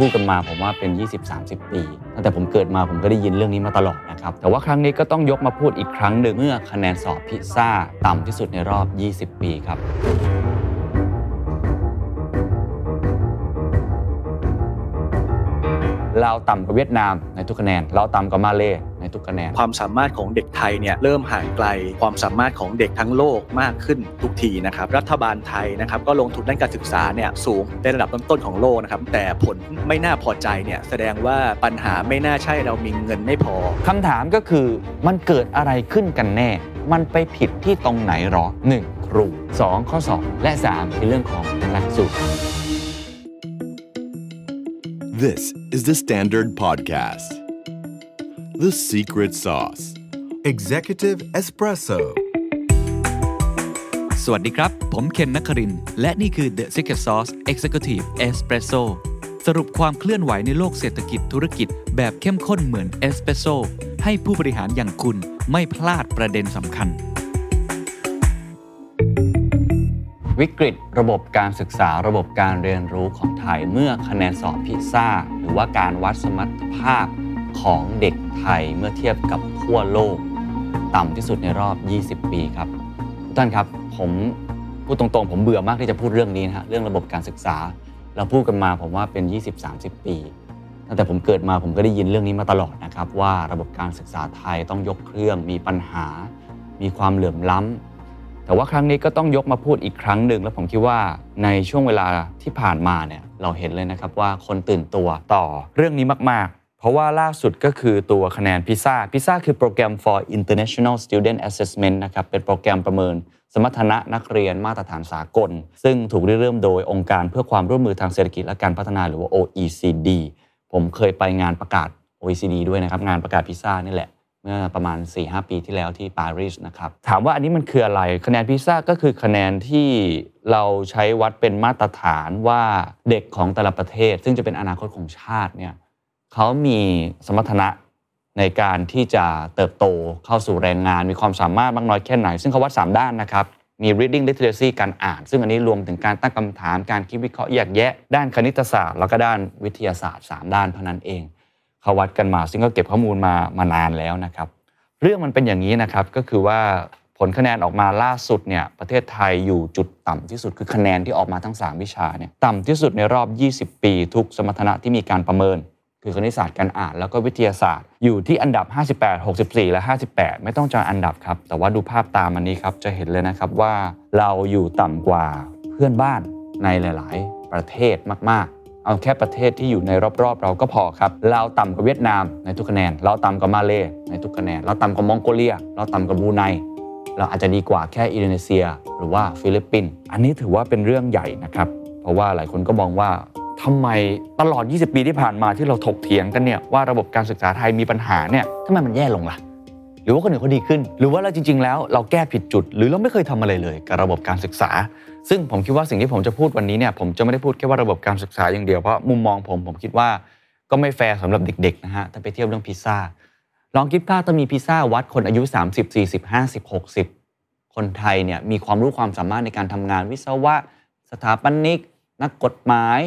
พูดกันมาผมว่าเป็น 20-30 ปีตั้งแต่ผมเกิดมาผมก็ได้ยินเรื่องนี้มาตลอดนะครับ แต่ว่าครั้งนี้ก็ต้องยกมาพูดอีกครั้งหนึ่งเมื่อคะแนนสอบพิซซ่าต่ำที่สุดในรอบ 20 ปีครับเราต่ำกว่าเวียดนามในทุกคะแนน เราต่ำกว่ามาเลใน ทุกคะแนน ความสามารถของเด็กไทยเนี่ยเริ่มห่างไกล ความสามารถของเด็กทั้งโลกมากขึ้นทุกทีนะครับ รัฐบาลไทยนะครับก็ลงทุนด้านการศึกษาเนี่ยสูงในระดับต้นๆของโลกนะครับแต่ผลไม่น่าพอใจเนี่ยแสดงว่าปัญหาไม่น่าใช่เรามีเงินไม่พอคำถามก็คือมันเกิดอะไรขึ้นกันแน่ มันไปผิดที่ตรงไหนหรอ 1. ครู 2. ข้อสอบและ 3. เป็นเรื่องของหลักสูตร This is the Standard Podcast. The Secret Sauce Executive Espresso. สวัสดีครับ ผมเคนนักครินทร์และนี่คือ The Secret Sauce Executive Espresso สรุปความเคลื่อนไหวในโลกเศรษฐกิจธุรกิจแบบเข้มข้นเหมือนเอสเปรสโซให้ผู้บริหารอย่างคุณไม่พลาดประเด็นสำคัญ วิกฤตระบบการศึกษาระบบการเรียนรู้ของไทยเมื่อคะแนนสอบพิซซ่า หรือว่าการวัดสมรรถภาพของเด็ก ไทยเมื่อเทียบกับทั่วโลก ต่ำที่สุดในรอบ 20 ปีครับทุกท่านครับผมพูดตรงๆ ผมเบื่อมากที่จะพูดเรื่องนี้นะฮะเรื่องระบบการศึกษา เราพูดกันมาผมว่าเป็น 20-30 ปีตั้งแต่ผมเกิดมาผมก็ได้ยินเรื่องนี้มาตลอดนะครับ ว่าระบบการศึกษาไทยต้องยกเครื่องมีปัญหา มีความเหลื่อมล้ำแต่ว่าครั้งนี้ก็ต้องยกมาพูดอีกครั้งหนึ่ง แล้วผมคิดว่าในช่วงเวลาที่ผ่านมาเนี่ยเราเห็นเลยนะครับว่าคนตื่นตัวต่อเรื่องนี้มาก เพราะว่าล่าสุดก็คือตัวคะแนนพิซซ่าพิซซ่าคือโปรแกรม for international student assessment นะครับ เป็นโปรแกรมประเมิน สมรรถนะนักเรียนมาตรฐานสากล ซึ่งถูกริเริ่มโดยองค์การเพื่อความร่วมมือทางเศรษฐกิจและการพัฒนาหรือว่า OECD ผมเคยไปงานประกาศ OECD ด้วยนะครับ งานประกาศพิซซ่านี่แหละ เมื่อประมาณ 4-5 ปีที่แล้วที่ปารีสนะครับ ถามว่าอันนี้มันคืออะไร คะแนนพิซซ่าก็คือคะแนนที่เราใช้วัดเป็นมาตรฐานว่าเด็กของแต่ละประเทศ ซึ่งจะเป็นอนาคตของชาติเนี่ย เขามีสมรรถนะในการที่จะเติบโตเข้าสู่แรงงาน มีความสามารถมากน้อยแค่ไหน ซึ่งเขาวัด 3 ด้านนะครับ มี reading literacy การอ่าน ซึ่งอันนี้รวมถึงการตั้งคำถามการคิดวิเคราะห์แยกแยะ ด้านคณิตศาสตร์ แล้วก็ด้านวิทยาศาสตร์ 3 ด้านเท่านั้นเองเขาวัดกันมา ซึ่งก็เก็บข้อมูลมามานานแล้วนะครับ เรื่องมันเป็นอย่างนี้นะครับก็คือว่าผลคะแนนออกมาล่าสุดเนี่ยประเทศไทยอยู่จุดต่ำที่สุดคือคะแนนที่ออกมาทั้ง 3 วิชาเนี่ยต่ำที่สุดในรอบ 20 ปี ทุกสมรรถนะที่มีการประเมิน คือคณิตศาสตร์การอ่านแล้วก็วิทยาศาสตร์ อยู่ที่อันดับ 58 64 และ 58 ไม่ต้องจำอันดับครับ แต่ว่าดูภาพตามอันนี้ครับ จะเห็นเลยนะครับว่าเราอยู่ต่ำกว่าเพื่อนบ้านในหลาย ๆ ประเทศมาก ๆ เอาแค่ประเทศที่อยู่ในรอบ ๆ เราก็พอครับเราต่ำกว่าเวียดนามในทุกคะแนน เราต่ำกว่ามาเลในทุกคะแนน เราต่ำกว่ามองโกเลีย เราต่ำกว่าบรูไนเราอาจจะดีกว่าแค่อินโดนีเซีย หรือว่าฟิลิปปินส์ อันนี้ถือว่าเป็นเรื่องใหญ่นะครับ เพราะว่าหลายคนก็มองว่า ทำไมตลอด 20 ปีที่ผ่านมาที่เราถกเถียงกันเนี่ยว่าระบบการศึกษาไทยมีปัญหาเนี่ยทำไมมันแย่ลงล่ะ หรือว่าคนอื่นเขาดีขึ้น หรือว่าเราจริง ๆ แล้วเราแก้ผิดจุด หรือเราไม่เคยทำอะไรเลยกับระบบการศึกษา ซึ่งผมคิดว่าสิ่งที่ผมจะพูดวันนี้เนี่ยผมจะไม่ได้พูดแค่ว่าระบบการศึกษาอย่างเดียวเพราะมุมมองผมผมคิดว่าก็ไม่แฟร์สำหรับเด็กๆนะฮะถ้าไปเทียบเรื่องพิซซ่าลองคิดภาพถ้ามีพิซซ่าวัดคนอายุ 30 40 50 60 คนไทยเนี่ยมีความรู้ความสามารถในการทำงานวิศวะ สถาปนิก นักกฎหมาย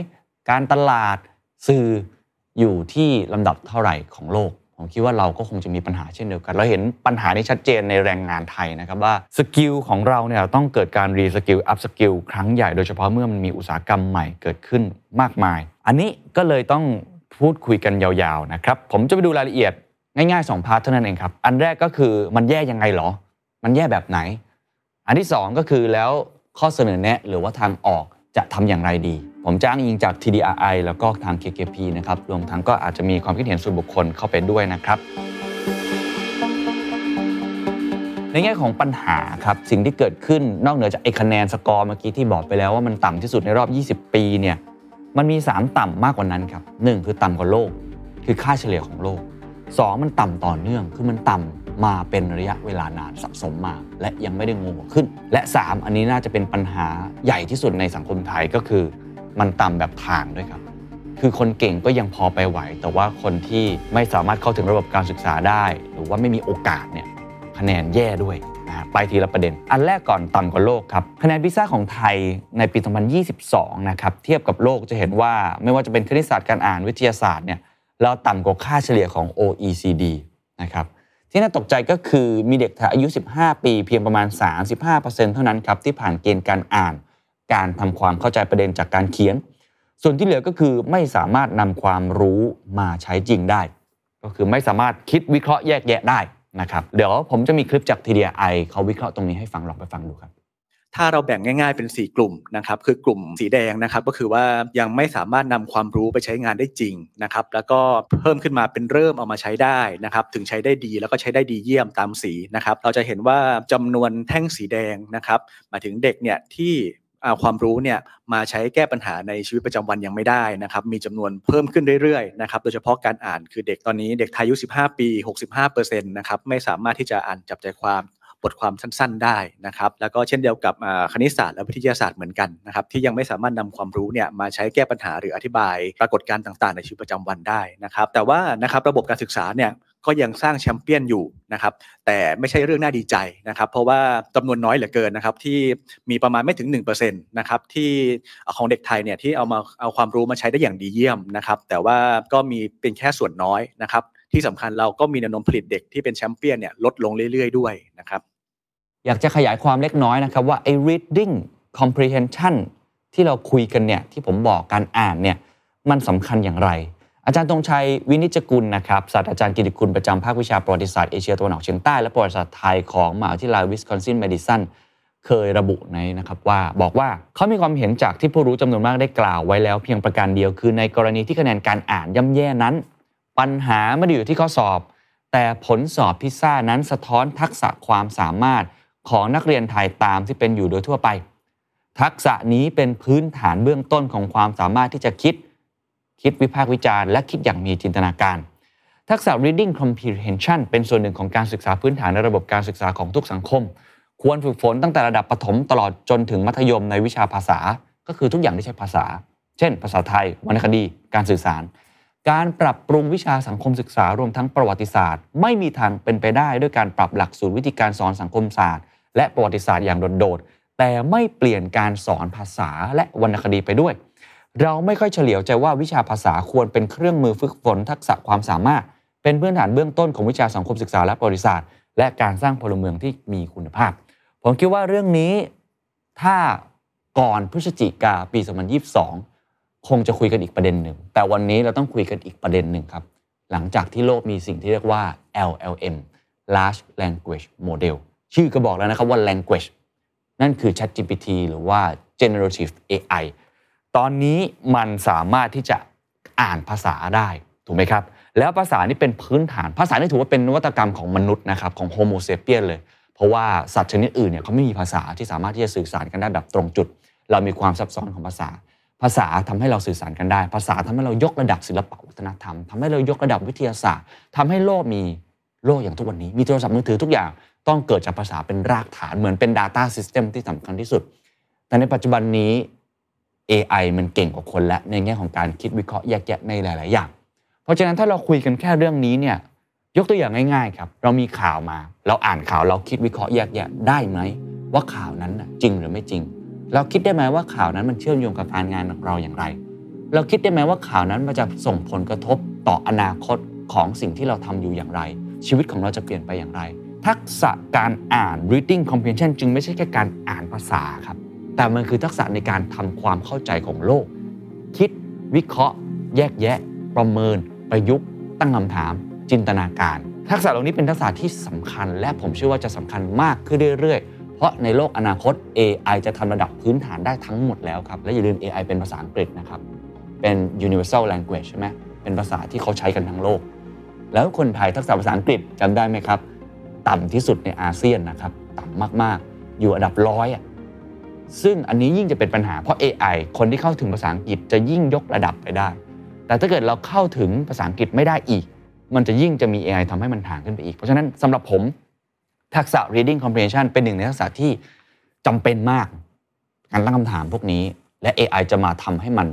การตลาดสื่ออยู่ที่ลำดับเท่าไหร่ของโลก ผมคิดว่าเราก็คงจะมีปัญหาเช่นเดียวกัน เราเห็นปัญหานี้ชัดเจนในแรงงานไทยนะครับว่า skill ของเราเนี่ยต้องเกิดการ reskill upskill ครั้งใหญ่โดยเฉพาะเมื่อมันมีอุตสาหกรรมใหม่เกิดขึ้นมากมาย อันนี้ก็เลยต้องพูดคุยกันยาวๆนะครับผมจะไปดูรายละเอียดง่ายๆ2 part เท่านั้นเองครับ อันแรกก็คือมันแย่ยังไงหรอ มันแย่แบบไหน อันที่ 2 ก็คือแล้วข้อเสนอแนะหรือว่าทางออก จะทำอย่างไรดี ผมอ้างอิงจาก TDRI แล้วก็ทาง KKP นะครับรวมทั้งก็อาจจะมีความคิดเห็นส่วนบุคคลเข้าไปด้วยนะครับ ในแง่ของปัญหาครับสิ่งที่เกิดขึ้นนอกเหนือจากไอ้คะแนนสกอร์เมื่อกี้ที่บอกไปแล้วว่ามันต่ำที่สุดในรอบ 20 ปีเนี่ยมันมี 3 ต่ำมากกว่านั้นครับ1คือต่ำกว่าโลก คือค่าเฉลี่ยของโลก 2 มันต่ำต่อเนื่องคือมันต่ำ มาเป็นระยะเวลานานสะสมมา และยังไม่ได้งงขึ้น และ 3 อันนี้น่าจะเป็นปัญหาใหญ่ที่สุดในสังคมไทยก็คือ มันต่ำแบบทางด้วยครับ คือคนเก่งก็ยังพอไปไหว แต่ว่าคนที่ไม่สามารถเข้าถึงระบบการศึกษาได้ หรือว่าไม่มีโอกาสเนี่ยคะแนนแย่ด้วยนไปทีละประเด็น อันแรกก่อนต่ำกว่าโลกครับ คะแนนพิซซ่าของไทยในปี 2022 นะครับ เทียบกับโลกจะเห็นว่าไม่ว่าจะเป็นคณิตศาสตร์การอ่านวิทยาศาสตร์เนี่ยเราต่ำกว่าค่าเฉลี่ยของ OECD นะครับ ที่น่าตกใจก็คือมีเด็กอายุ 15 ปี เพียงประมาณ 35%เท่านั้นครับที่ผ่านเกณฑ์การอ่าน การทำความเข้าใจประเด็นจากการเขียน ส่วนที่เหลือก็คือไม่สามารถนำความรู้มาใช้จริงได้ ก็คือไม่สามารถคิดวิเคราะห์แยกแยะได้นะครับ เดี๋ยวผมจะมีคลิปจาก TDI เขาวิเคราะห์ตรงนี้ให้ฟังลองไปฟังดูครับ ถ้าเราแบ่งง่ายๆเป็น 4 กลุ่มนะครับคือกลุ่มสีแดงนะครับก็คือว่ายังไม่สามารถนำความรู้ไปใช้งานได้จริงนะครับแล้วก็เพิ่มขึ้นมาเป็นเริ่มเอามาใช้ได้นะครับถึงใช้ได้ดีแล้วก็ใช้ได้ดีเยี่ยมตามสีนะครับเราจะเห็นว่าจำนวนแท่งสีแดงนะครับหมายถึงเด็กเนี่ยที่เอาความรู้เนี่ยมาใช้แก้ปัญหาในชีวิตประจำวันยังไม่ได้นะครับมีจำนวนเพิ่มขึ้นเรื่อยๆนะครับโดยเฉพาะการอ่านคือเด็กตอนนี้เด็กไทยอายุ 15 ปี 65%นะครับไม่สามารถที่จะอ่านจับใจความ บทความสั้น ๆ ได้นะครับ แล้วก็เช่นเดียวกับคณิตศาสตร์และวิทยาศาสตร์เหมือนกันนะครับที่ยังไม่สามารถนำความรู้เนี่ยมาใช้แก้ปัญหาหรืออธิบายปรากฏการณ์ต่างๆ ในชีวิตประจำวันได้นะครับ แต่ว่านะครับระบบการศึกษาเนี่ยก็ยังสร้างแชมเปี้ยนอยู่นะครับแต่ไม่ใช่เรื่องน่าดีใจนะครับ เพราะว่าจำนวนน้อยเหลือเกินนะครับที่มีประมาณไม่ถึง1%นะครับที่ของเด็กไทยเนี่ยที่เอามาเอาความรู้มาใช้ได้อย่างดีเยี่ยมนะครับ แต่ว่าก็มีเป็นแค่ส่วนน้อยนะครับ ที่สำคัญเราก็มีแนวโน้มผลิตเด็กที่เป็นแชมเปี้ยนเนี่ยลดลงเรื่อยๆ ด้วยนะครับ อยากจะขยายความเล็กน้อยนะครับว่าไอ้ reading comprehension ที่เราคุยกันเนี่ยที่ผมบอกการอ่านเนี่ยมันสำคัญอย่างไร อาจารย์ธงชัยวินิจจะกูลนะครับศาสตราจารย์กิติคุณประจำภาควิชาประวัติศาสตร์เอเชียตะวันออกเฉียงใต้และประวัติศาสตร์ไทยของมหาวิทยาลัยวิสคอนซินแมดิสันเคยระบุในนะครับว่าบอกว่าเขามีความเห็นจากที่ผู้รู้จำนวนมากได้กล่าวไว้แล้วเพียงประการเดียวคือในกรณีที่คะแนนการอ่านย่ำแย่นั้น ปัญหาไม่ได้อยู่ที่ข้อสอบ แต่ผลสอบพิซซ่านั้นสะท้อนทักษะความสามารถ ของนักเรียนไทยตามที่เป็นอยู่โดยทั่วไป ทักษะนี้เป็นพื้นฐานเบื้องต้นของความสามารถที่จะคิด คิดวิพากษ์วิจารณ์และคิดอย่างมีจินตนาการ ทักษะ reading comprehension เป็นส่วนหนึ่งของการศึกษาพื้นฐานในระบบการศึกษาของทุกสังคม ควรฝึกฝนตั้งแต่ระดับประถมตลอดจนถึงมัธยมในวิชาภาษา ก็คือทุกอย่างที่ใช้ภาษา เช่น ภาษาไทย วรรณคดี การสื่อสารการปรับปรุงวิชาสังคมศึกษารวมทั้งประวัติศาสตร์ ไม่มีทางเป็นไปได้ด้วยการปรับหลักสูตรวิธีการสอนสังคมศาสตร์ และประวัติศาสตร์อย่างโดดๆ แต่ไม่เปลี่ยนการสอนภาษาและวรรณคดีไปด้วย เราไม่ค่อยเฉลียวใจว่าวิชาภาษาควรเป็นเครื่องมือฝึกฝนทักษะความสามารถ เป็นพื้นฐานเบื้องต้นของวิชาสังคมศึกษาและประวัติศาสตร์ และการสร้างพลเมืองที่มีคุณภาพ ผมคิดว่าเรื่องนี้ถ้าก่อนพฤศจิกาปี 2022 คงจะคุยกันอีกประเด็นหนึ่ง แต่วันนี้เราต้องคุยกันอีกประเด็นหนึ่งครับ หลังจากที่โลกมีสิ่งที่เรียกว่า LLM Large Language Model ชื่อก็บอกแล้วนะครับว่า language นั่นคือ ChatGPT หรือว่า generative AI ตอนนี้มันสามารถที่จะอ่านภาษาได้ถูกไหมครับ แล้วภาษานี่เป็นพื้นฐาน ภาษานี่ถือว่าเป็นนวัตกรรมของมนุษย์นะครับของโฮโมเซเปียนเลย เพราะว่าสัตว์ชนิดอื่นเนี่ยเขาไม่มีภาษาที่สามารถที่จะสื่อสารกันได้แบบตรงจุด เรามีความซับซ้อนของภาษา ภาษาทำให้เราสื่อสารกันได้ ภาษาทำให้เรายกระดับศิลปวัฒนธรรมทำให้เรายกระดับวิทยาศาสตร์ทำให้โลกมี โลกอย่างทุกวันนี้ มีโทรศัพท์มือถือทุกอย่างต้องเกิดจากภาษาเป็นรากฐานเหมือนเป็น Data System ที่สำคัญที่สุด แต่ในปัจจุบันนี้ AI มันเก่งกว่าคนและในแง่ของการคิดวิเคราะห์แยกแยะในหลาย ๆ อย่าง เพราะฉะนั้นถ้าเราคุยกันแค่เรื่องนี้เนี่ยยกตัวอย่างง่าย ๆ ครับ เรามีข่าวมา เราอ่านข่าวเราคิดวิเคราะห์แยกแยะได้ไหม ว่าข่าวนั้นจริงหรือไม่จริง เราคิดได้ไหมว่าข่าวนั้นมันเชื่อมโยงกับการงานของเราอย่างไร เราคิดได้ไหมว่าข่าวนั้นมันจะส่งผลกระทบต่ออนาคตของสิ่งที่เราทำอยู่อย่างไร ชีวิตของเราจะเปลี่ยนไปอย่างไร ทักษะการอ่าน reading comprehension จึงไม่ใช่แค่การอ่านภาษาครับ แต่มันคือทักษะในการทำความเข้าใจของโลก คิด วิเคราะห์ แยกแยะ ประเมิน ประยุกต์ ตั้งคำถาม จินตนาการ ทักษะเหล่านี้เป็นทักษะที่สำคัญ และผมเชื่อว่าจะสำคัญมากขึ้นเรื่อยๆ เพราะในโลกอนาคต AI จะทำระดับพื้นฐานได้ทั้งหมดแล้วครับ และอย่าลืม AI เป็นภาษาอังกฤษนะครับ เป็น universal language ใช่ไหมเป็นภาษาที่เขาใช้กันทั้งโลก แล้วคนไทยทักษะภาษาอังกฤษจำได้ไหมครับ ต่ำที่สุดในอาเซียนนะครับ ต่ำมากๆ อยู่อันดับร้อยอะซึ่งอันนี้ยิ่งจะเป็นปัญหาเพราะ AI คนที่เข้าถึงภาษาอังกฤษจะยิ่งยกระดับไปได้ แต่ถ้าเกิดเราเข้าถึงภาษาอังกฤษไม่ได้อีก มันจะยิ่งจะมี AI ทำให้มันห่างขึ้นไปอีก เพราะฉะนั้นสำหรับผมทักษะ reading comprehension เป็นหนึ่งในทักษะที่จำเป็นมากการตั้งคำถามพวกนี้ และ AI จะมาทำให้มัน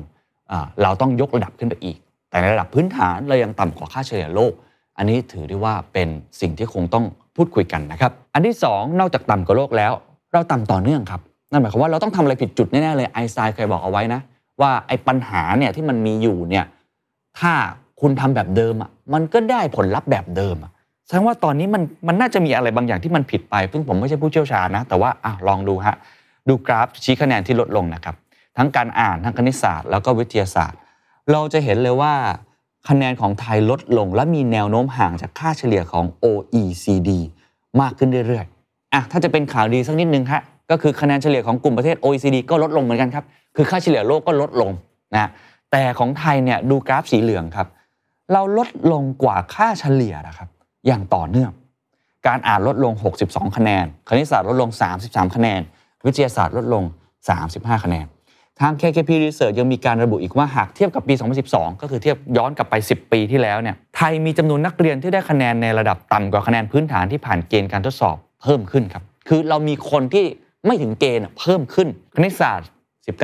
เราต้องยกระดับขึ้นไปอีก แต่ในระดับพื้นฐานเรายังต่ำกว่าค่าเฉลี่ยโลก อันนี้ถือได้ว่าเป็นสิ่งที่คงต้องพูดคุยกันนะครับ อันที่ 2 นอกจากต่ำกว่าโลกแล้ว เราต่ำต่อเนื่องครับ นั่นหมายความว่าเราต้องทำอะไรผิดจุดแน่ๆเลยไอน์สไตน์เคยบอกเอาไว้นะ ว่าไอ้ปัญหาเนี่ยที่มันมีอยู่เนี่ยถ้าคุณทำแบบเดิมอะมันก็ได้ผลลัพธ์แบบเดิมอะแสดงว่าตอนนี้มันมันน่าจะมีอะไรบางอย่างที่มันผิดไปซึ่งผมไม่ใช่ผู้เชี่ยวชาญนะ แต่ว่าอะลองดูฮะดูกราฟชี้คะแนนที่ลดลงนะครับ ทั้งการอ่านทั้งคณิตศาสตร์แล้วก็วิทยาศาสตร์ เราจะเห็นเลยว่า คะแนนของไทยลดลง และมีแนวโน้มห่างจากค่าเฉลี่ยของ OECD มากขึ้นเรื่อยๆอะถ้าจะเป็นข่าวดีสักนิดนึงฮะก็คือคะแนนเฉลี่ยของกลุ่มประเทศ OECD ก็ลดลงเหมือนกันครับ คือค่าเฉลี่ยโลกก็ลดลงนะแต่ของไทยเนี่ยดูกราฟสีเหลืองครับ เราลดลงกว่าค่าเฉลี่ยนะครับ อย่างต่อเนื่อง การอ่านลดลง 62 คะแนน คณิตศาสตร์ลดลง 33 คะแนน วิทยาศาสตร์ลดลง 35 คะแนน ทาง KKP Research ยังมีการระบุอีกว่าหากเทียบกับปี 2012 ก็คือเทียบย้อนกลับไป 10 ปีที่แล้วเนี่ยไทยมีจำนวนนักเรียนที่ได้คะแนนในระดับต่ำกว่าคะแนนพื้นฐานที่ผ่านเกณฑ์การทดสอบเพิ่มขึ้นครับคือเรามีคนที่ไม่ถึงเกณฑ์เพิ่มขึ้นคณิตศาสตร์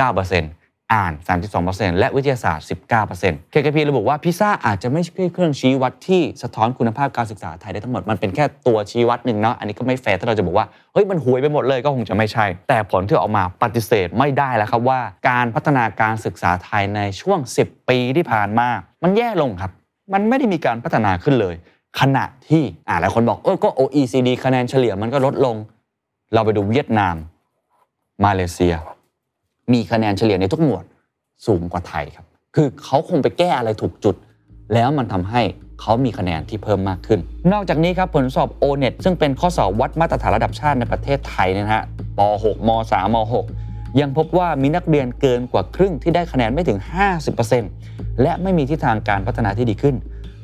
19% อ่าน 32%และวิทยาศาสตร์ 19% KKP ระบุว่าพิซ่าอาจจะไม่ใช่เครื่องชี้วัดที่สะท้อนคุณภาพการศึกษาไทยได้ทั้งหมด มันเป็นแค่ตัวชี้วัดหนึ่งเนาะ อันนี้ก็ไม่แฟร์ถ้าเราจะบอกว่า เฮ้ย มันห่วยไปหมดเลยก็คงจะไม่ใช่ แต่ผลที่ออกมาปฏิเสธไม่ได้แล้วครับว่า การพัฒนาการศึกษาไทยในช่วง 10 ปีที่ผ่านมา มันแย่ลงครับ มันไม่ได้มีการพัฒนาขึ้นเลย ขณะที่อ่าหลายคนบอกเออก็ OECD คะแนนเฉลี่ยมันก็ลดลง เราไปดูเวียดนาม มาเลเซีย มีคะแนนเฉลี่ยในทุกหมวดสูงกว่าไทยครับ คือเขาคงไปแก้อะไรถูกจุด แล้วมันทำให้เขามีคะแนนที่เพิ่มมากขึ้น นอกจากนี้ครับผลสอบ o n e t ซึ่งเป็นข้อสอบวัดมาตรฐานระดับชาติในประเทศไทยนะฮะป .6 ม .3 ม .6 ยังพบว่ามีนักเรียนเกินกว่าครึ่งที่ได้คะแนนไม่ถึง 50%และไม่มีทิศทางการพัฒนาที่ดีขึ้น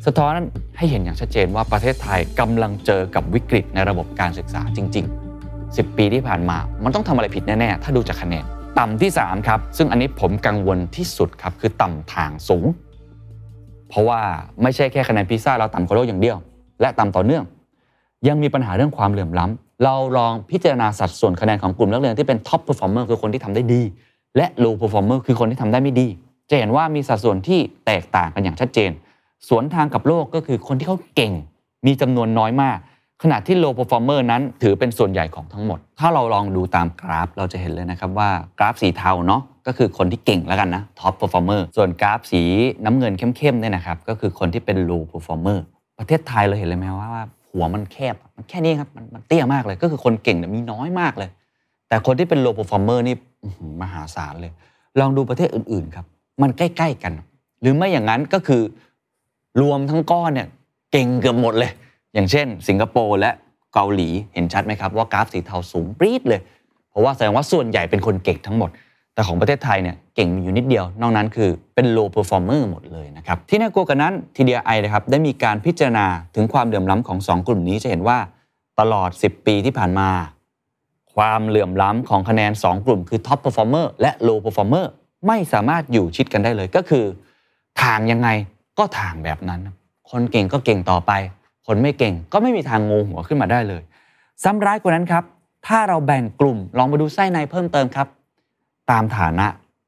สะท้อนให้เห็นอย่างชัดเจนว่าประเทศไทยกำลังเจอกับวิกฤตในระบบการศึกษาจริง ๆ 10 ปีที่ผ่านมา มันต้องทำอะไรผิดแน่ๆ ถ้าดูจากคะแนน ต่ำที่3ครับซึ่งอันนี้ผมกังวลที่สุดครับคือต่ำทางสูง เพราะว่าไม่ใช่แค่คะแนนพิซซ่าเราต่ำกว่าโลกอย่างเดียว และต่ำต่อเนื่อง ยังมีปัญหาเรื่องความเหลื่อมล้ำเราลองพิจารณาสัดส่วนคะแนนของกลุ่มนักเรียนที่เป็น top performer คือคนที่ทำได้ดี และ low performer คือคนที่ทำได้ไม่ดี จะเห็นว่ามีสัดส่วนที่แตกต่างกันอย่างชัดเจน สวนทางกับโลกก็คือคนที่เขาเก่ง มีจำนวนน้อยมาก ขณะที่ low performer นั้นถือเป็นส่วนใหญ่ของทั้งหมด ถ้าเราลองดูตามกราฟเราจะเห็นเลยนะครับว่ากราฟสีเทาเนาะก็คือคนที่เก่งแล้วกันนะ top performer ส่วนกราฟสีน้ำเงินเข้มๆเนี่ยนะครับก็คือคนที่เป็น low performer ประเทศไทยเราเห็นเลยไหมว่าว่าหัวมันแคบมันแค่นี้ครับมันมันเตี้ยมากเลยก็คือคนเก่งเนี่ยมีน้อยมากเลย แต่คนที่เป็น low performer นี่มหาศาลเลย ลองดูประเทศอื่นๆครับ มันใกล้ ๆ กัน หรือไม่อย่างนั้นก็คือรวมทั้งก้อนเนี่ยเก่งเกือบหมดเลย อย่างเช่น สิงคโปร์และเกาหลีเห็นชัดไหมครับว่ากราฟสีเทาสูงปรี๊ดเลย เพราะว่าแสดงว่าส่วนใหญ่เป็นคนเก่งทั้งหมด แต่ของประเทศไทยเนี่ยเก่งมีอยู่นิดเดียวนอกนั้นคือเป็น low performer หมดเลยนะครับที่น่ากลัวกันนั้น TDI นะครับได้มีการพิจารณาถึงความเหลื่อมล้ำของ 2 กลุ่มนี้จะเห็นว่าตลอด 10 ปีที่ผ่านมา ความเหลื่อมล้ำของคะแนน 2 กลุ่มคือ top performer และ low performer ไม่สามารถอยู่ชิดกันได้เลยก็คือทางยังไงก็ทางแบบนั้น คนเก่งก็เก่งต่อไป คนไม่เก่ง ก็ไม่มีทางงูหัวขึ้นมาได้เลย ซ้ำร้ายกว่านั้นครับ ถ้าเราแบ่งกลุ่มลองมาดูไส้ในเพิ่มเติมครับ ตามฐานะ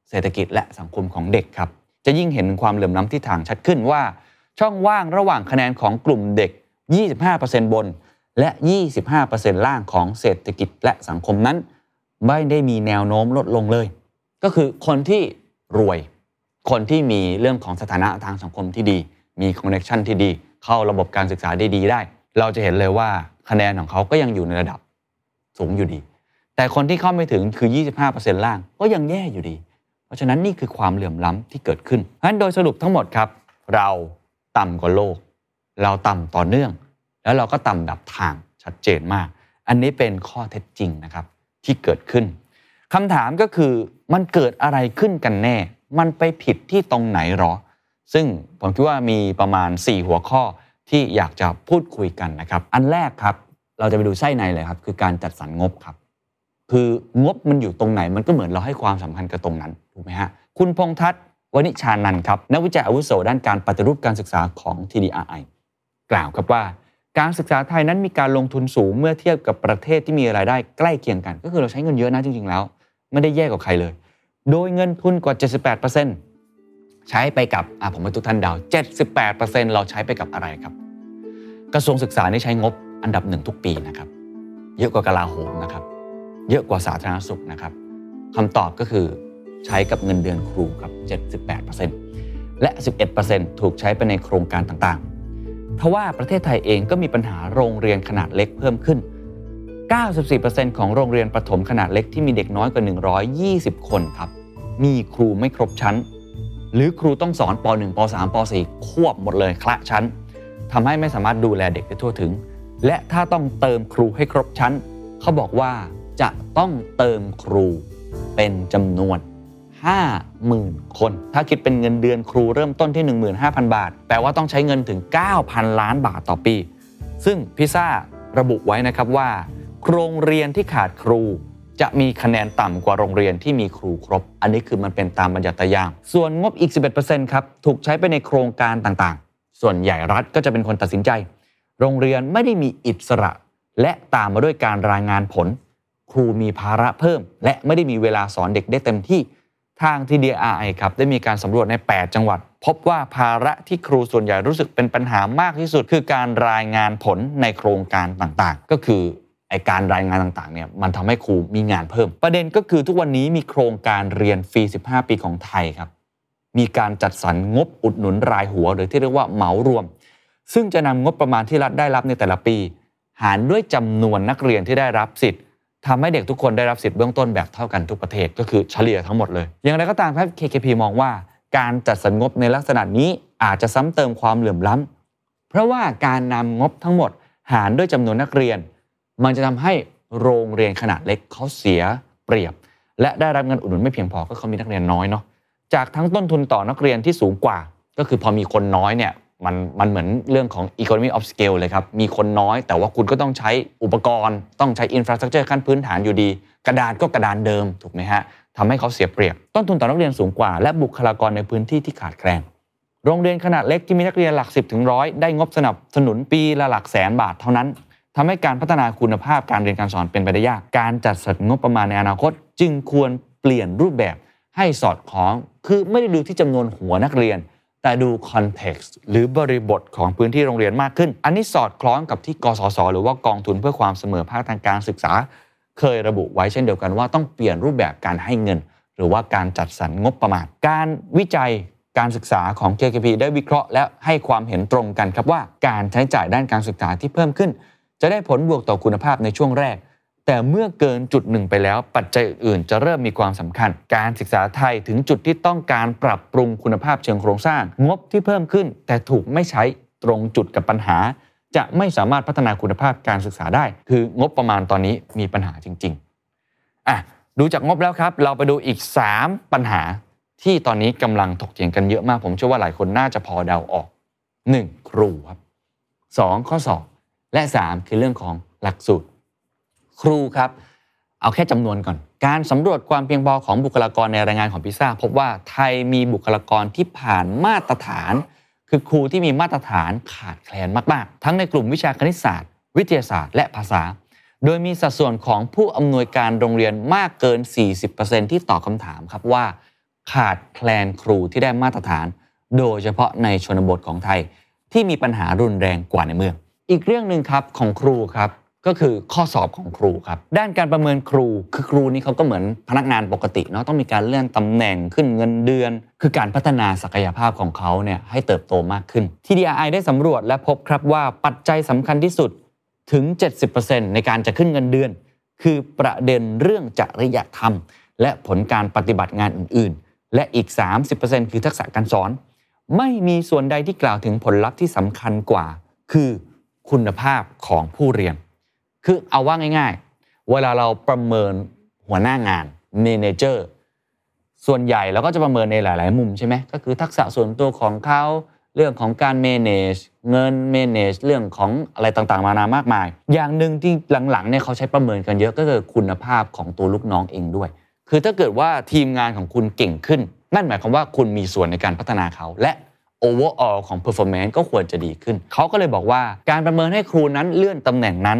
เศรษฐกิจและสังคมของเด็กครับ จะยิ่งเห็นความเหลื่อมล้ำที่ทางชัดขึ้นว่า ช่องว่างระหว่างคะแนนของกลุ่มเด็ก 25%บน และ 25%ล่างของเศรษฐกิจและสังคมนั้น ไม่ได้มีแนวโน้มลดลงเลย ก็คือคนที่รวย คนที่มีเรื่องของสถานะทางสังคมที่ดี มีคอนเนคชันที่ดี เข้าระบบการศึกษาได้ดีได้ เราจะเห็นเลยว่าคะแนนของเขาก็ยังอยู่ในระดับสูงอยู่ดี แต่คนที่เข้าไม่ถึงคือ 25%ล่างก็ยังแย่อยู่ดี เพราะฉะนั้นนี่คือความเหลื่อมล้ำที่เกิดขึ้นเพราะฉะนั้นโดยสรุปทั้งหมดครับ เราต่ำกว่าโลก เราต่ำต่อเนื่อง แล้วเราก็ต่ำดับทางชัดเจนมาก อันนี้เป็นข้อเท็จจริงนะครับที่เกิดขึ้นคำถามก็คือมันเกิดอะไรขึ้นกันแน่ มันไปผิดที่ตรงไหนหรอ ซึ่งผมคิดว่ามีประมาณ 4 หัวข้อที่อยากจะพูดคุยกันนะครับ อันแรกครับ เราจะไปดูไส้ในเลยครับ คือการจัดสรรงบครับ คืองบมันอยู่ตรงไหน มันก็เหมือนเราให้ความสำคัญกับตรงนั้นถูกไหมฮะคุณพงษ์ทัศน์วณิชานันครับนักวิจัยอาวุโสด้านการปฏิรูปการศึกษาของ TDRI กล่าวครับว่า การศึกษาไทยนั้นมีการลงทุนสูงเมื่อเทียบกับประเทศที่มีรายได้ใกล้เคียงกัน ก็คือเราใช้เงินเยอะนะจริงๆแล้ว ไม่ได้แย่กว่าใครเลย โดยเงินทุนกว่า 78% ใช้ไปกับอะผมให้ทุกท่านดาว 78%เราใช้ไปกับอะไรครับ กระทรวงศึกษานี่ใช้งบอันดับหนึ่งทุกปีนะครับ เยอะกว่ากลาโหมนะครับ เยอะกว่าสาธารณสุขนะครับคำตอบก็คือใช้กับเงินเดือนครูครับ 78%และ 11%ถูกใช้ไปในโครงการต่างๆ เพราะว่าประเทศไทยเองก็มีปัญหาโรงเรียนขนาดเล็กเพิ่มขึ้น 94%ของโรงเรียนประถมขนาดเล็กที่มีเด็กน้อยกว่า 120 คนครับ มีครูไม่ครบชั้น หรือครูต้องสอนป .1 ป .3 ป .4 ควบหมดเลยคละชั้นทำให้ไม่สามารถดูแลเด็กได้ทั่วถึง และถ้าต้องเติมครูให้ครบชั้น เขาบอกว่าจะต้องเติมครูเป็นจำนวน 50,000 คน ถ้าคิดเป็นเงินเดือนครูเริ่มต้นที่ 15,000 บาท แปลว่าต้องใช้เงินถึง 9,000 ล้านบาทต่อปี ซึ่งพิซ่าระบุไว้นะครับว่า โรงเรียนที่ขาดครู จะมีคะแนนต่ำกว่าโรงเรียนที่มีครูครบ อันนี้คือมันเป็นตามบรรยัติยาง ส่วนงบอีก 11%ครับถูกใช้ไปในโครงการต่างๆ ส่วนใหญ่รัฐก็จะเป็นคนตัดสินใจ โรงเรียนไม่ได้มีอิสระ และตามมาด้วยการรายงานผล ครูมีภาระเพิ่ม และไม่ได้มีเวลาสอนเด็กได้เต็มที่ทาง TDRI ครับได้มีการสำรวจใน 8 จังหวัด พบว่าภาระที่ครูส่วนใหญ่รู้สึกเป็นปัญหามากที่สุด คือการรายงานผลในโครงการต่างๆ ก็คือ การรายงานต่างๆเนี่ยมันทำให้ครูมีงานเพิ่ม ประเด็นก็คือทุกวันนี้มีโครงการเรียนฟรี 15 ปีของไทยครับ มีการจัดสรรงบอุดหนุนรายหัว หรือที่เรียกว่าเหมารวม ซึ่งจะนำงบประมาณที่รัฐได้รับในแต่ละปี หารด้วยจำนวนนักเรียนที่ได้รับสิทธิ์ทำให้เด็กทุกคนได้รับสิทธิ์เบื้องต้นแบบเท่ากันทุกประเทศก็คือเฉลี่ยทั้งหมดเลย อย่างไรก็ตามครับ KKP มองว่าการจัดสรรงบในลักษณะนี้อาจจะซ้ำเติมความเหลื่อมล้ำเพราะว่าการนำงบทั้งหมดหารด้วยจำนวนนักเรียน มันจะทำให้โรงเรียนขนาดเล็กเขาเสียเปรียบ และได้รับเงินอุดหนุนไม่เพียงพอก็เขามีนักเรียนน้อยเนาะจากทั้งต้นทุนต่อนักเรียนที่สูงกว่า ก็คือพอมีคนน้อยเนี่ยมันมันเหมือนเรื่องของ economy of scale เลยครับ มีคนน้อยแต่ว่าคุณก็ต้องใช้อุปกรณ์ ต้องใช้ infrastructure ขั้นพื้นฐานอยู่ดี กระดานก็กระดานเดิมถูกไหมฮะทำให้เขาเสียเปรียบ ต้นทุนต่อนักเรียนสูงกว่า และบุคลากรในพื้นที่ที่ขาดแคลนโรงเรียนขนาดเล็กที่มีนักเรียนหลัก 10 ถึงร้อยได้งบสนับสนุนปีละหลักแสนบาทเท่านั้น ทำให้การพัฒนาคุณภาพการเรียนการสอนเป็นไปได้ยาก การจัดสรรงบประมาณในอนาคต จึงควรเปลี่ยนรูปแบบให้สอดคล้อง คือไม่ได้ดูที่จำนวนหัวนักเรียน แต่ดูคอนเท็กซ์หรือบริบทของพื้นที่โรงเรียนมากขึ้น อันนี้สอดคล้องกับที่กสศหรือว่ากองทุนเพื่อความเสมอภาคทางการศึกษา เคยระบุไว้เช่นเดียวกันว่าต้องเปลี่ยนรูปแบบการให้เงิน หรือว่าการจัดสรรงบประมาณ การวิจัยการศึกษาของ KKP ได้วิเคราะห์ และให้ความเห็นตรงกันครับว่า การใช้จ่ายด้านการศึกษาที่เพิ่มขึ้น จะได้ผลบวกต่อคุณภาพในช่วงแรก แต่เมื่อเกินจุดหนึ่งไปแล้ว ปัจจัยอื่นๆ จะเริ่มมีความสำคัญ การศึกษาไทยถึงจุดที่ต้องการปรับปรุงคุณภาพเชิงโครงสร้าง งบที่เพิ่มขึ้น แต่ถูกไม่ใช้ตรงจุดกับปัญหา จะไม่สามารถพัฒนาคุณภาพการศึกษาได้ คืองบประมาณตอนนี้มีปัญหาจริงๆอะดูจากงบแล้วครับ เราไปดูอีก 3 ปัญหาที่ตอนนี้กำลังถกเถียงกันเยอะมาก ผมเชื่อว่าหลายคนน่าจะพอเดาออก 1. ครูครับ 2. ข้อสอบ และ 3 คือเรื่องของหลักสูตร ครูครับ เอาแค่จำนวนก่อน การสำรวจความเพียงพอของบุคลากรในรายงานของพิซซ่าพบว่าไทยมีบุคลากรที่ผ่านมาตรฐาน คือครูที่มีมาตรฐานขาดแคลนมากๆ ทั้งในกลุ่มวิชาคณิตศาสตร์ วิทยาศาสตร์ และภาษา โดยมีสัดส่วนของผู้อำนวยการโรงเรียนมากเกิน 40%ที่ตอบคำถามครับว่า ขาดแคลนครูที่ได้มาตรฐาน โดยเฉพาะในชนบทของไทยที่มีปัญหารุนแรงกว่าในเมือง อีกเรื่องหนึ่งครับของครูครับก็คือข้อสอบของครูครับด้านการประเมินครูคือครูนี่เขาก็เหมือนพนักงานปกติเนาะต้องมีการเลื่อนตำแหน่งขึ้นเงินเดือน คือการพัฒนาศักยภาพของเขาเนี่ยให้เติบโตมากขึ้น TDI ได้สำรวจและพบครับว่าปัจจัยสำคัญที่สุดถึง 70%ในการจะขึ้นเงินเดือน คือประเด็นเรื่องจริยธรรม และผลการปฏิบัติงานอื่น ๆ และอีก 30%คือทักษะการสอน ไม่มีส่วนใดที่กล่าวถึงผลลัพธ์ที่สำคัญกว่า คือ คุณภาพของผู้เรียน คือเอาว่าง่าย ๆ เวลาเราประเมินหัวหน้างาน manager ส่วนใหญ่เราก็จะประเมินในหลาย ๆ มุมใช่ไหมก็คือทักษะส่วนตัวของเขาเรื่องของการ manage เงิน manage เรื่องของอะไรต่าง ๆ มานามากมาย อย่างหนึ่งที่หลัง ๆ เนี่ยเขาใช้ประเมินกันเยอะก็คือคุณภาพของตัวลูกน้องเองด้วย คือถ้าเกิดว่าทีมงานของคุณเก่งขึ้น นั่นหมายความว่าคุณมีส่วนในการพัฒนาเขาและ overall ของ performance ก็ควรจะดีขึ้น เขาก็เลยบอกว่าการประเมินให้ครูนั้นเลื่อนตำแหน่งนั้น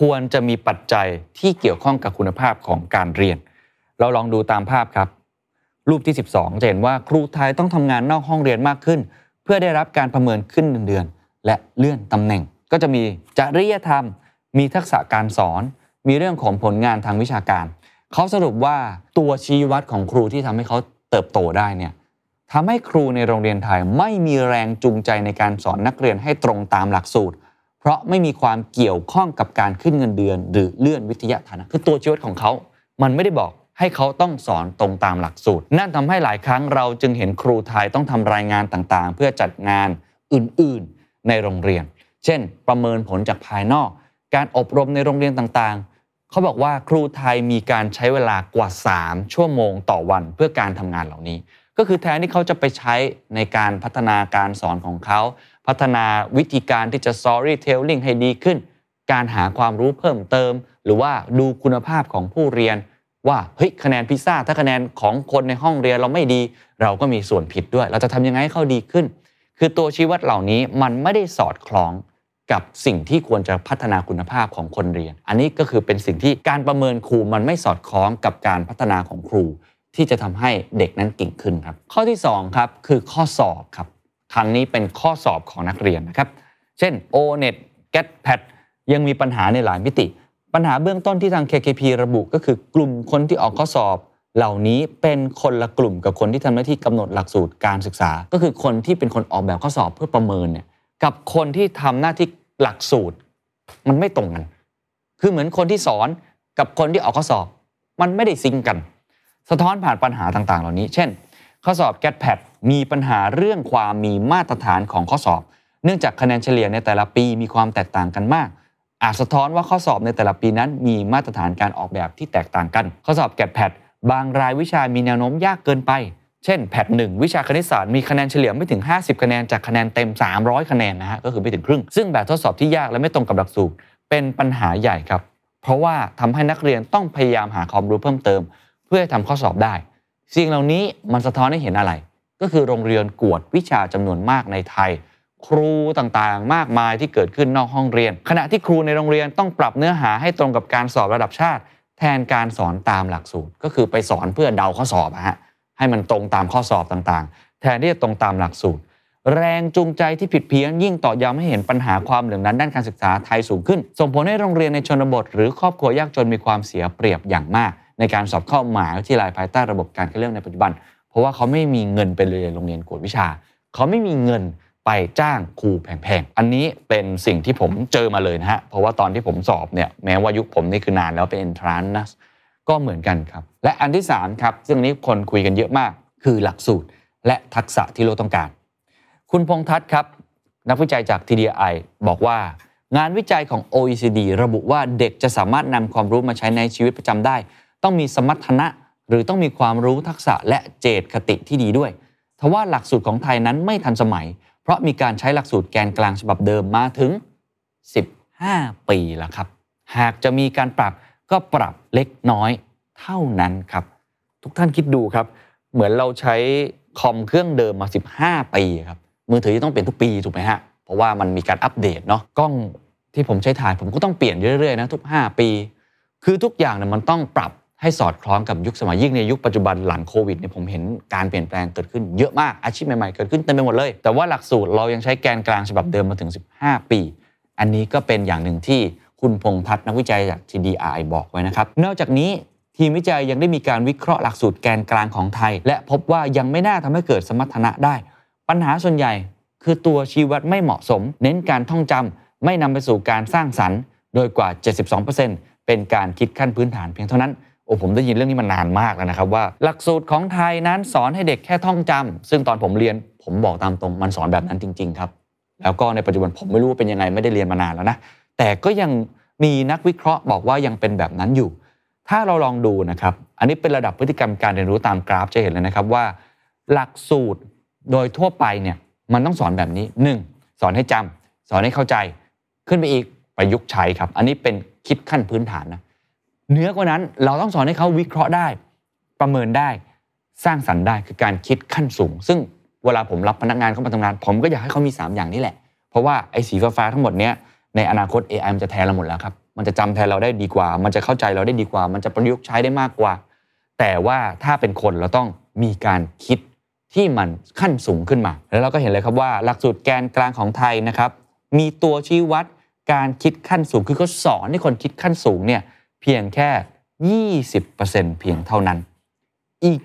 ควรจะมีปัจจัยที่เกี่ยวข้องกับคุณภาพของการเรียน เราลองดูตามภาพครับ รูปที่ 12 จะเห็นว่าครูไทยต้องทำงานนอกห้องเรียนมากขึ้น เพื่อได้รับการประเมินขึ้นเดือน และเลื่อนตำแหน่ง ก็จะมีจริยธรรม มีทักษะการสอน มีเรื่องของผลงานทางวิชาการ เขาสรุปว่าตัวชี้วัดของครูที่ทำให้เขาเติบโตได้เนี่ย ทำให้ครูในโรงเรียนไทยไม่มีแรงจูงใจในการสอนนักเรียนให้ตรงตามหลักสูตร เพราะไม่มีความเกี่ยวข้องกับการขึ้นเงินเดือน หรือเลื่อนวิทยาฐานะคือตัวชีวัดของเขา มันไม่ได้บอกให้เขาต้องสอนตรงตามหลักสูตร นั่นทำให้หลายครั้งเราจึงเห็นครูไทยต้องทำรายงานต่างๆ เพื่อจัดงานอื่นๆ ในโรงเรียน เช่น ประเมินผลจากภายนอก การอบรมในโรงเรียนต่างๆเขาบอกว่าครูไทยมีการใช้เวลากว่า 3 ชั่วโมงต่อวันเพื่อการทำงานเหล่านี้ ก็คือแทนที่เขาจะไปใช้ในการพัฒนาการสอนของเขา พัฒนาวิธีการที่จะ storytelling ให้ดีขึ้น การหาความรู้เพิ่มเติม หรือว่าดูคุณภาพของผู้เรียน ว่าเฮ้ยคะแนนพิซซ่าถ้าคะแนนของคนในห้องเรียนเราไม่ดี เราก็มีส่วนผิดด้วย เราจะทำยังไงให้เขาดีขึ้น คือตัวชี้วัดเหล่านี้มันไม่ได้สอดคล้องกับสิ่งที่ควรจะพัฒนาคุณภาพของคนเรียน อันนี้ก็คือเป็นสิ่งที่การประเมินครูมันไม่สอดคล้องกับการพัฒนาของครู ที่จะทำให้เด็กนั้นเก่งขึ้นครับ ข้อที่2ครับคือข้อสอบครับครั้งนี้เป็นข้อสอบของนักเรียนนะครับ เช่น O-NET GET-PAT ยังมีปัญหาในหลายมิติ ปัญหาเบื้องต้นที่ทาง KKP ระบุก็คือกลุ่มคนที่ออกข้อสอบ เหล่านี้เป็นคนละกลุ่มกับคนที่ทำหน้าที่กำหนดหลักสูตรการศึกษา ก็คือคนที่เป็นคนออกแบบข้อสอบเพื่อประเมินเนี่ยกับคนที่ทำหน้าที่หลักสูตร มันไม่ตรงกัน คือเหมือนคนที่สอนกับคนที่ออกข้อสอบ มันไม่ได้ซิงกัน สะท้อนผ่านปัญหาต่างๆ เหล่านี้ เช่น ข้อสอบ GAT-PAT มีปัญหาเรื่องความมีมาตรฐานของข้อสอบ เนื่องจากคะแนนเฉลี่ยในแต่ละปีมีความแตกต่างกันมาก อาจสะท้อนว่าข้อสอบในแต่ละปีนั้น มีมาตรฐานการออกแบบที่แตกต่างกัน ข้อสอบ GAT-PAT บางรายวิชามีแนวโน้มยากเกินไป เช่นแพทหนึ่งวิชาคณิตศาสตร์มีคะแนนเฉลี่ยไม่ถึง 50 คะแนนจากคะแนนเต็ม 300 คะแนนนะฮะก็คือไม่ถึงครึ่ง ซึ่งแบบทดสอบที่ยากและไม่ตรงกับหลักสูตรเป็นปัญหาใหญ่ครับ เพราะว่าทำให้นักเรียนต้องพยายามหาความรู้เพิ่มเติม เพื่อให้ทำข้อสอบได้ สิ่งเหล่านี้มันสะท้อนให้เห็นอะไร ก็คือโรงเรียนกวดวิชาจำนวนมากในไทย ครูต่างๆ มากมายที่เกิดขึ้นนอกห้องเรียน ขณะที่ครูในโรงเรียนต้องปรับเนื้อหาให้ตรงกับการสอบระดับชาติ แทนการสอนตามหลักสูตร ก็คือไปสอนเพื่อเดาข้อสอบอะฮะให้มันตรงตามข้อสอบต่างๆ แทนที่จะตรงตามหลักสูตร แรงจูงใจที่ผิดเพี้ยนยิ่งต่อย้ำให้เห็นปัญหาความเหลื่อมล้ำด้านการศึกษาไทยสูงขึ้น ส่งผลให้โรงเรียนในชนบท หรือครอบครัวยากจนมีความเสียเปรียบอย่างมาก ในการสอบเข้ามหาวิทยาลัยภายใต้ระบบการคัดเลือกในปัจจุบัน เพราะว่าเขาไม่มีเงินไปเรียนโรงเรียนกวดวิชา เขาไม่มีเงินไปจ้างครูแพงๆ อันนี้เป็นสิ่งที่ผมเจอมาเลยนะฮะ เพราะว่าตอนที่ผมสอบเนี่ยแม้ว่ายุคผมนี่คือนานแล้วเป็น entrance นะก็เหมือนกันครับ และอันที่3ครับซึ่งนี้คนคุยกันเยอะมากคือหลักสูตร และทักษะที่โลกต้องการ คุณพงษ์ทัศน์ครับ นักวิจัยจาก TDI บอกว่า งานวิจัยของ OECD ระบุว่าเด็กจะสามารถนำความรู้มาใช้ในชีวิตประจำได้ ต้องมีสมรรถนะ หรือต้องมีความรู้ทักษะและเจตคติที่ดีด้วยทว่าหลักสูตรของไทยนั้นไม่ทันสมัย เพราะมีการใช้หลักสูตรแกนกลางฉบับเดิมมาถึง 15 ปีแล้วครับ หากจะมีการปรับก็ปรับเล็กน้อยเท่านั้นครับ ทุกท่านคิดดูครับ เหมือนเราใช้คอมเครื่องเดิมมา 15 ปีครับมือถือที่ต้องเปลี่ยนทุกปีถูกไหมฮะเพราะว่ามันมีการอัปเดตเนาะกล้องที่ผมใช้ถ่ายผมก็ต้องเปลี่ยนเรื่อยๆนะทุก 5 ปี คือทุกอย่างเนี่ยมันต้องปรับ ให้สอดคล้องกับยุคสมัยยิ่งในยุคปัจจุบันหลังโควิดเนี่ยผมเห็นการเปลี่ยนแปลงเกิดขึ้นเยอะมากอาชีพใหม่ๆเกิดขึ้นเต็มไปหมดเลย แต่ว่าหลักสูตรเรายังใช้แกนกลางฉบับเดิมมาถึง 15 ปี อันนี้ก็เป็นอย่างหนึ่งที่คุณพงษ์พัฒน์นักวิจัยจาก TDI บอกไว้นะครับ นอกจากนี้ทีมวิจัยยังได้มีการวิเคราะห์หลักสูตรแกนกลางของไทย และพบว่ายังไม่น่าทำให้เกิดสมรรถนะได้ ปัญหาส่วนใหญ่ คือตัวชี้วัดไม่เหมาะสม เน้นการท่องจำไม่นำไปสู่การสร้างสรรค์ โดยกว่า 72%เป็นการคิดขั้นพื้นฐานเพียงเท่านั้น โอ้ผมได้ยินเรื่องนี้มานานมากแล้วนะครับว่า หลักสูตรของไทยนั้นสอนให้เด็กแค่ท่องจำซึ่งตอนผมเรียนผมบอกตามตรงมันสอนแบบนั้นจริง ๆ ครับ แล้วก็ในปัจจุบันผมไม่รู้ว่าเป็นยังไงไม่ได้เรียนมานานแล้วนะแต่ก็ยังมีนักวิเคราะห์บอกว่ายังเป็นแบบนั้นอยู่ ถ้าเราลองดูนะครับ อันนี้เป็นระดับพฤติกรรมการเรียนรู้ตามกราฟจะเห็นเลยนะครับว่า หลักสูตรโดยทั่วไปเนี่ยมันต้องสอนแบบนี้ 1. สอนให้จำสอนให้เข้าใจ ขึ้นไปอีกประยุกต์ใช้ครับ อันนี้เป็นคิดขั้นพื้นฐานนะ เนื้อกว่านั้นเราต้องสอนให้เขาวิเคราะห์ได้ ประเมินได้สร้างสรรค์ได้คือการคิดขั้นสูง ซึ่งเวลาผมรับพนักงานเข้ามาทำงาน ผมก็อยากให้เขามี 3 อย่างนี้แหละ เพราะว่าไอ้สีฟ้าทั้งหมดเนี้ยในอนาคต AI มันจะแทนเราหมดแล้วครับ มันจะจำแทนเราได้ดีกว่า มันจะเข้าใจเราได้ดีกว่า มันจะประยุกต์ใช้ได้มากกว่า แต่ว่าถ้าเป็นคนเราต้องมีการคิดที่มันขั้นสูงขึ้นมา แล้วเราก็เห็นเลยครับว่า หลักสูตรแกนกลางของไทยนะครับมีตัวชี้วัดการคิดขั้นสูงคือเขาสอนให้คนคิดขั้นสูงเนี่ย เพียงแค่ 20%เพียงเท่านั้น อีก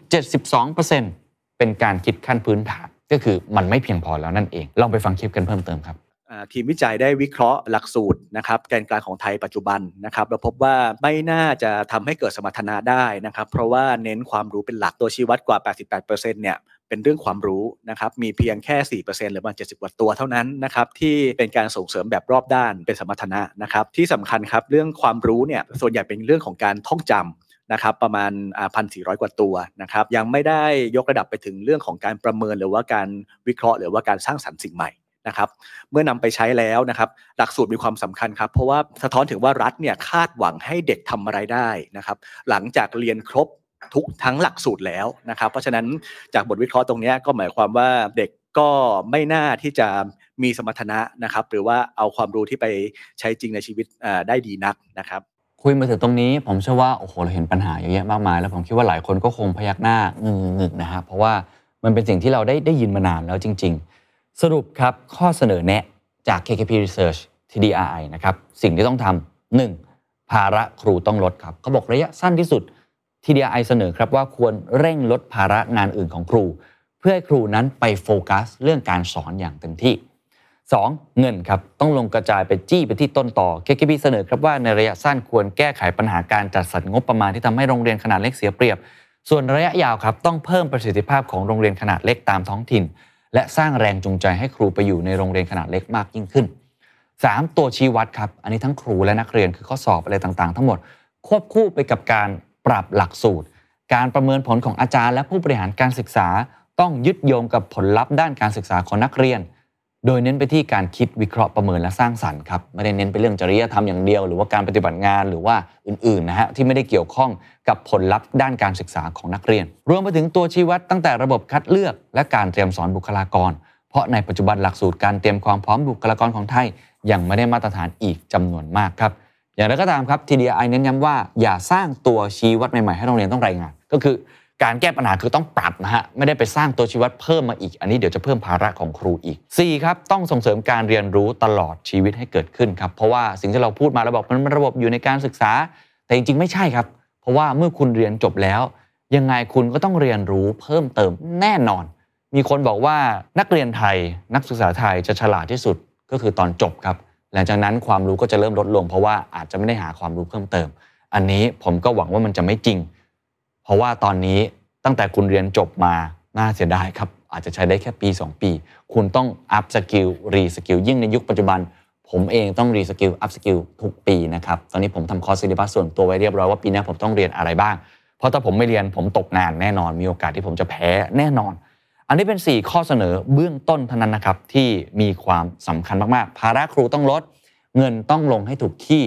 72%เป็นการคิดขั้นพื้นฐานก็คือมันไม่เพียงพอแล้วนั่นเองลองไปฟังคลิปกันเพิ่มเติมครับ ทีมวิจัยได้วิเคราะห์หลักสูตรนะครับแกนกลางของไทยปัจจุบันนะครับเราพบว่าไม่น่าจะทำให้เกิดสมรรถนะได้นะครับ เพราะว่าเน้นความรู้เป็นหลักตัวชี้วัดกว่า 88%เนี่ยเป็นเรื่องความรู้นะครับมีเพียงแค่ 4%หรือประมาณ70กว่าตัวเท่านั้นนะครับที่เป็นการส่งเสริมแบบรอบด้านเป็นสมรรถนะนะครับที่สำคัญครับเรื่องความรู้เนี่ยส่วนใหญ่เป็นเรื่องของการท่องจำนะครับประมาณพันสี่ร้อยกว่าตัวนะครับยังไม่ได้ยกระดับไปถึงเรื่องของการประเมินหรือว่าการวิเคราะห์ หรือว่าการสร้างสรรค์สิ่งใหม่ นะครับเมื่อนำไปใช้แล้วนะครับหลักสูตรมีความสำคัญครับ เพราะว่าสะท้อนถึงว่ารัฐเนี่ยคาดหวังให้เด็กทำอะไรได้นะครับหลังจากเรียนครบทุกทั้งหลักสูตรแล้วนะครับ เพราะฉะนั้นจากบทวิเคราะห์ตรงนี้ก็หมายความว่าเด็กก็ไม่น่าที่จะมีสมรรถนะนะครับ หรือว่าเอาความรู้ที่ไปใช้จริงในชีวิตได้ดีนักนะครับ คุยมาถึงตรงนี้ผมเชื่อว่าโอ้โหเราเห็นปัญหาเยอะแยะมากมาย แล้วผมคิดว่าหลายคนก็คงพยักหน้างึงงึกๆนะฮะเพราะว่ามันเป็นสิ่งที่เราได้ได้ยินมานานแล้วจริง ๆ สรุปครับข้อเสนอแนะจาก KKP Research TDRI นะครับสิ่งที่ต้องทำหนึ่งภาระครูต้องลดครับเขาบอกระยะสั้นที่สุด TDI เสนอครับว่าควรเร่งลดภาระงานอื่นของครู เพื่อให้ครูนั้นไปโฟกัสเรื่องการสอนอย่างเต็มที่ 2. เงินครับต้องลงกระจายไปจี้ไปที่ต้นต่อ KKP เสนอครับว่าในระยะสั้นควรแก้ไขปัญหาการจัดสรรงบประมาณที่ทำให้โรงเรียนขนาดเล็กเสียเปรียบ ส่วนระยะยาวครับต้องเพิ่มประสิทธิภาพของโรงเรียนขนาดเล็กตามท้องถิ่น และสร้างแรงจูงใจให้ครูไปอยู่ในโรงเรียนขนาดเล็กมากยิ่งขึ้น 3. ตัวชี้วัดครับ อันนี้ทั้งครูและนักเรียนคือข้อสอบอะไรต่างๆ ทั้งหมด ควบคู่ไปกับการปรับหลักสูตร การประเมินผลของอาจารย์และผู้บริหารการศึกษา ต้องยึดโยงกับผลลัพธ์ด้านการศึกษาของนักเรียน โดยเน้นไปที่การคิดวิเคราะห์ประเมินและสร้างสรรค์ครับไม่ได้เน้นไปเรื่องจริยธรรมอย่างเดียว หรือว่าการปฏิบัติงานหรือว่าอื่นๆนะฮะที่ไม่ได้เกี่ยวข้องกับผลลัพธ์ด้านการศึกษาของนักเรียน รวมไปถึงตัวชี้วัดตั้งแต่ระบบคัดเลือก และการเตรียมสอนบุคลากร เพราะในปัจจุบันหลักสูตรการเตรียมความพร้อมบุคลากรของไทยยังไม่ได้มาตรฐานอีกจำนวนมากครับอย่างไรก็ตามครับ TDI เน้นย้ำว่าอย่าสร้างตัวชี้วัดใหม่ๆให้โรงเรียนต้องรายงาน ก็คือ การแก้ปัญหาคือต้องปรับนะฮะไม่ได้ไปสร้างตัวชีวัดเพิ่มมาอีก อันนี้เดี๋ยวจะเพิ่มภาระของครูอีก 4. ครับ ต้องส่งเสริมการเรียนรู้ตลอดชีวิตให้เกิดขึ้นครับ เพราะว่าสิ่งที่เราพูดมาเราบอกมันระบบอยู่ในการศึกษา แต่จริงๆไม่ใช่ครับ เพราะว่าเมื่อคุณเรียนจบแล้ว ยังไงคุณก็ต้องเรียนรู้เพิ่มเติมแน่นอน มีคนบอกว่านักเรียนไทย นักศึกษาไทยจะฉลาดที่สุดก็คือตอนจบครับหลังจากนั้นความรู้ก็จะเริ่มลดลง เพราะว่าอาจจะไม่ได้หาความรู้เพิ่มเติม อันนี้ผมก็หวังว่ามันจะไม่จริง เพราะว่าตอนนี้ตั้งแต่คุณเรียนจบมาน่าเสียดายครับ อาจจะใช้ได้แค่ปี 2 ปี คุณต้อง upskill reskill ยิ่งในยุคปัจจุบัน ผมเองต้อง reskill upskill ทุกปีนะครับ ตอนนี้ผมทำคอร์ส syllabus ส่วนตัวไว้เรียบร้อยว่าปีหน้าผมต้องเรียนอะไรบ้าง เพราะถ้าผมไม่เรียนผมตกงานแน่นอน มีโอกาสที่ผมจะแพ้แน่นอน อันนี้เป็น 4 ข้อเสนอเบื้องต้นเท่านั้นนะครับที่มีความสำคัญมากๆ ภาระครูต้องลด เงินต้องลงให้ถูกที่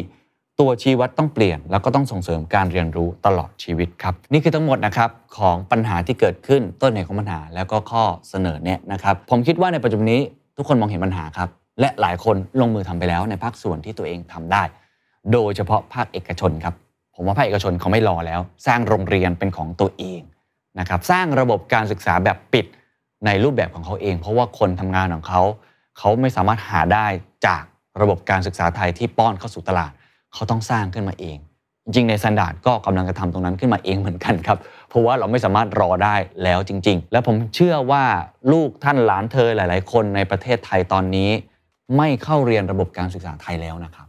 ตัวชี้วัดต้องเปลี่ยน แล้วก็ต้องส่งเสริมการเรียนรู้ตลอดชีวิตครับ นี่คือทั้งหมดนะครับของปัญหาที่เกิดขึ้นต้นเหตุของปัญหา แล้วก็ข้อเสนอแนะนะครับผมคิดว่าในปัจจุบันนี้ทุกคนมองเห็นปัญหาครับและหลายคนลงมือทำไปแล้วในภาคส่วนที่ตัวเองทำได้ โดยเฉพาะภาคเอกชนครับผมว่าภาคเอกชนเขาไม่รอแล้ว สร้างโรงเรียนเป็นของตัวเองนะครับสร้างระบบการศึกษาแบบปิดในรูปแบบของเขาเอง เพราะว่าคนทำงานของเขา เขาไม่สามารถหาได้จากระบบการศึกษาไทยที่ป้อนเข้าสู่ตลาด เขาต้องสร้างขึ้นมาเอง จริง ๆ The Standard ก็กำลังจะทำตรงนั้นขึ้นมาเองเหมือนกันครับ เพราะว่าเราไม่สามารถรอได้แล้วจริง ๆ และผมเชื่อว่าลูกท่านหลานเธอหลาย ๆ คนในประเทศไทยตอนนี้ ไม่เข้าเรียนระบบการศึกษาไทยแล้วนะครับ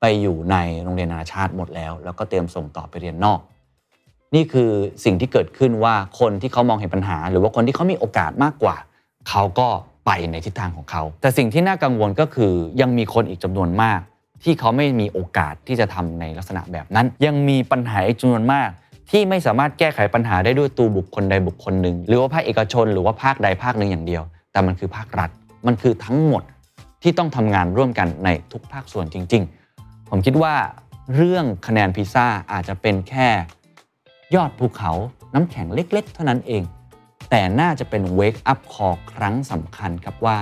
ไปอยู่ในโรงเรียนนานาชาติหมดแล้ว แล้วก็เตรียมส่งต่อไปเรียนนอกนี่คือสิ่งที่เกิดขึ้นว่าคนที่เขามองเห็นปัญหา หรือว่าคนที่เขามีโอกาสมากกว่า เขาก็ไปในทิศทางของเขา แต่สิ่งที่น่ากังวลก็คือยังมีคนอีกจำนวนมาก ที่เขาไม่มีโอกาสที่จะทำในลักษณะแบบนั้น ยังมีปัญหาอีกจำนวนมาก ที่ไม่สามารถแก้ไขปัญหาได้ด้วยตัวบุคคลใดบุคคลหนึ่ง หรือว่าภาคเอกชน หรือว่าภาคใดภาคหนึ่งอย่างเดียว แต่มันคือภาครัฐ มันคือทั้งหมดที่ต้องทำงานร่วมกันในทุกภาคส่วนจริง ๆ ผมคิดว่าเรื่องคะแนนพิซซ่าอาจจะเป็นแค่ยอดภูเขาน้ำแข็งเล็ก ๆ เท่านั้นเอง แต่น่าจะเป็นเวกอัพคอครั้งสำคัญครับว่า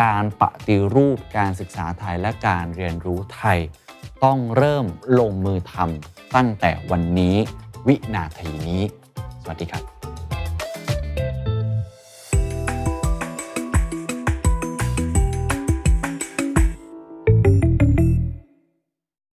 การปฏิรูปการศึกษาไทยและการเรียนรู้ไทย ต้องเริ่มลงมือทำตั้งแต่วันนี้วินาทีนี้ สวัสดีครับ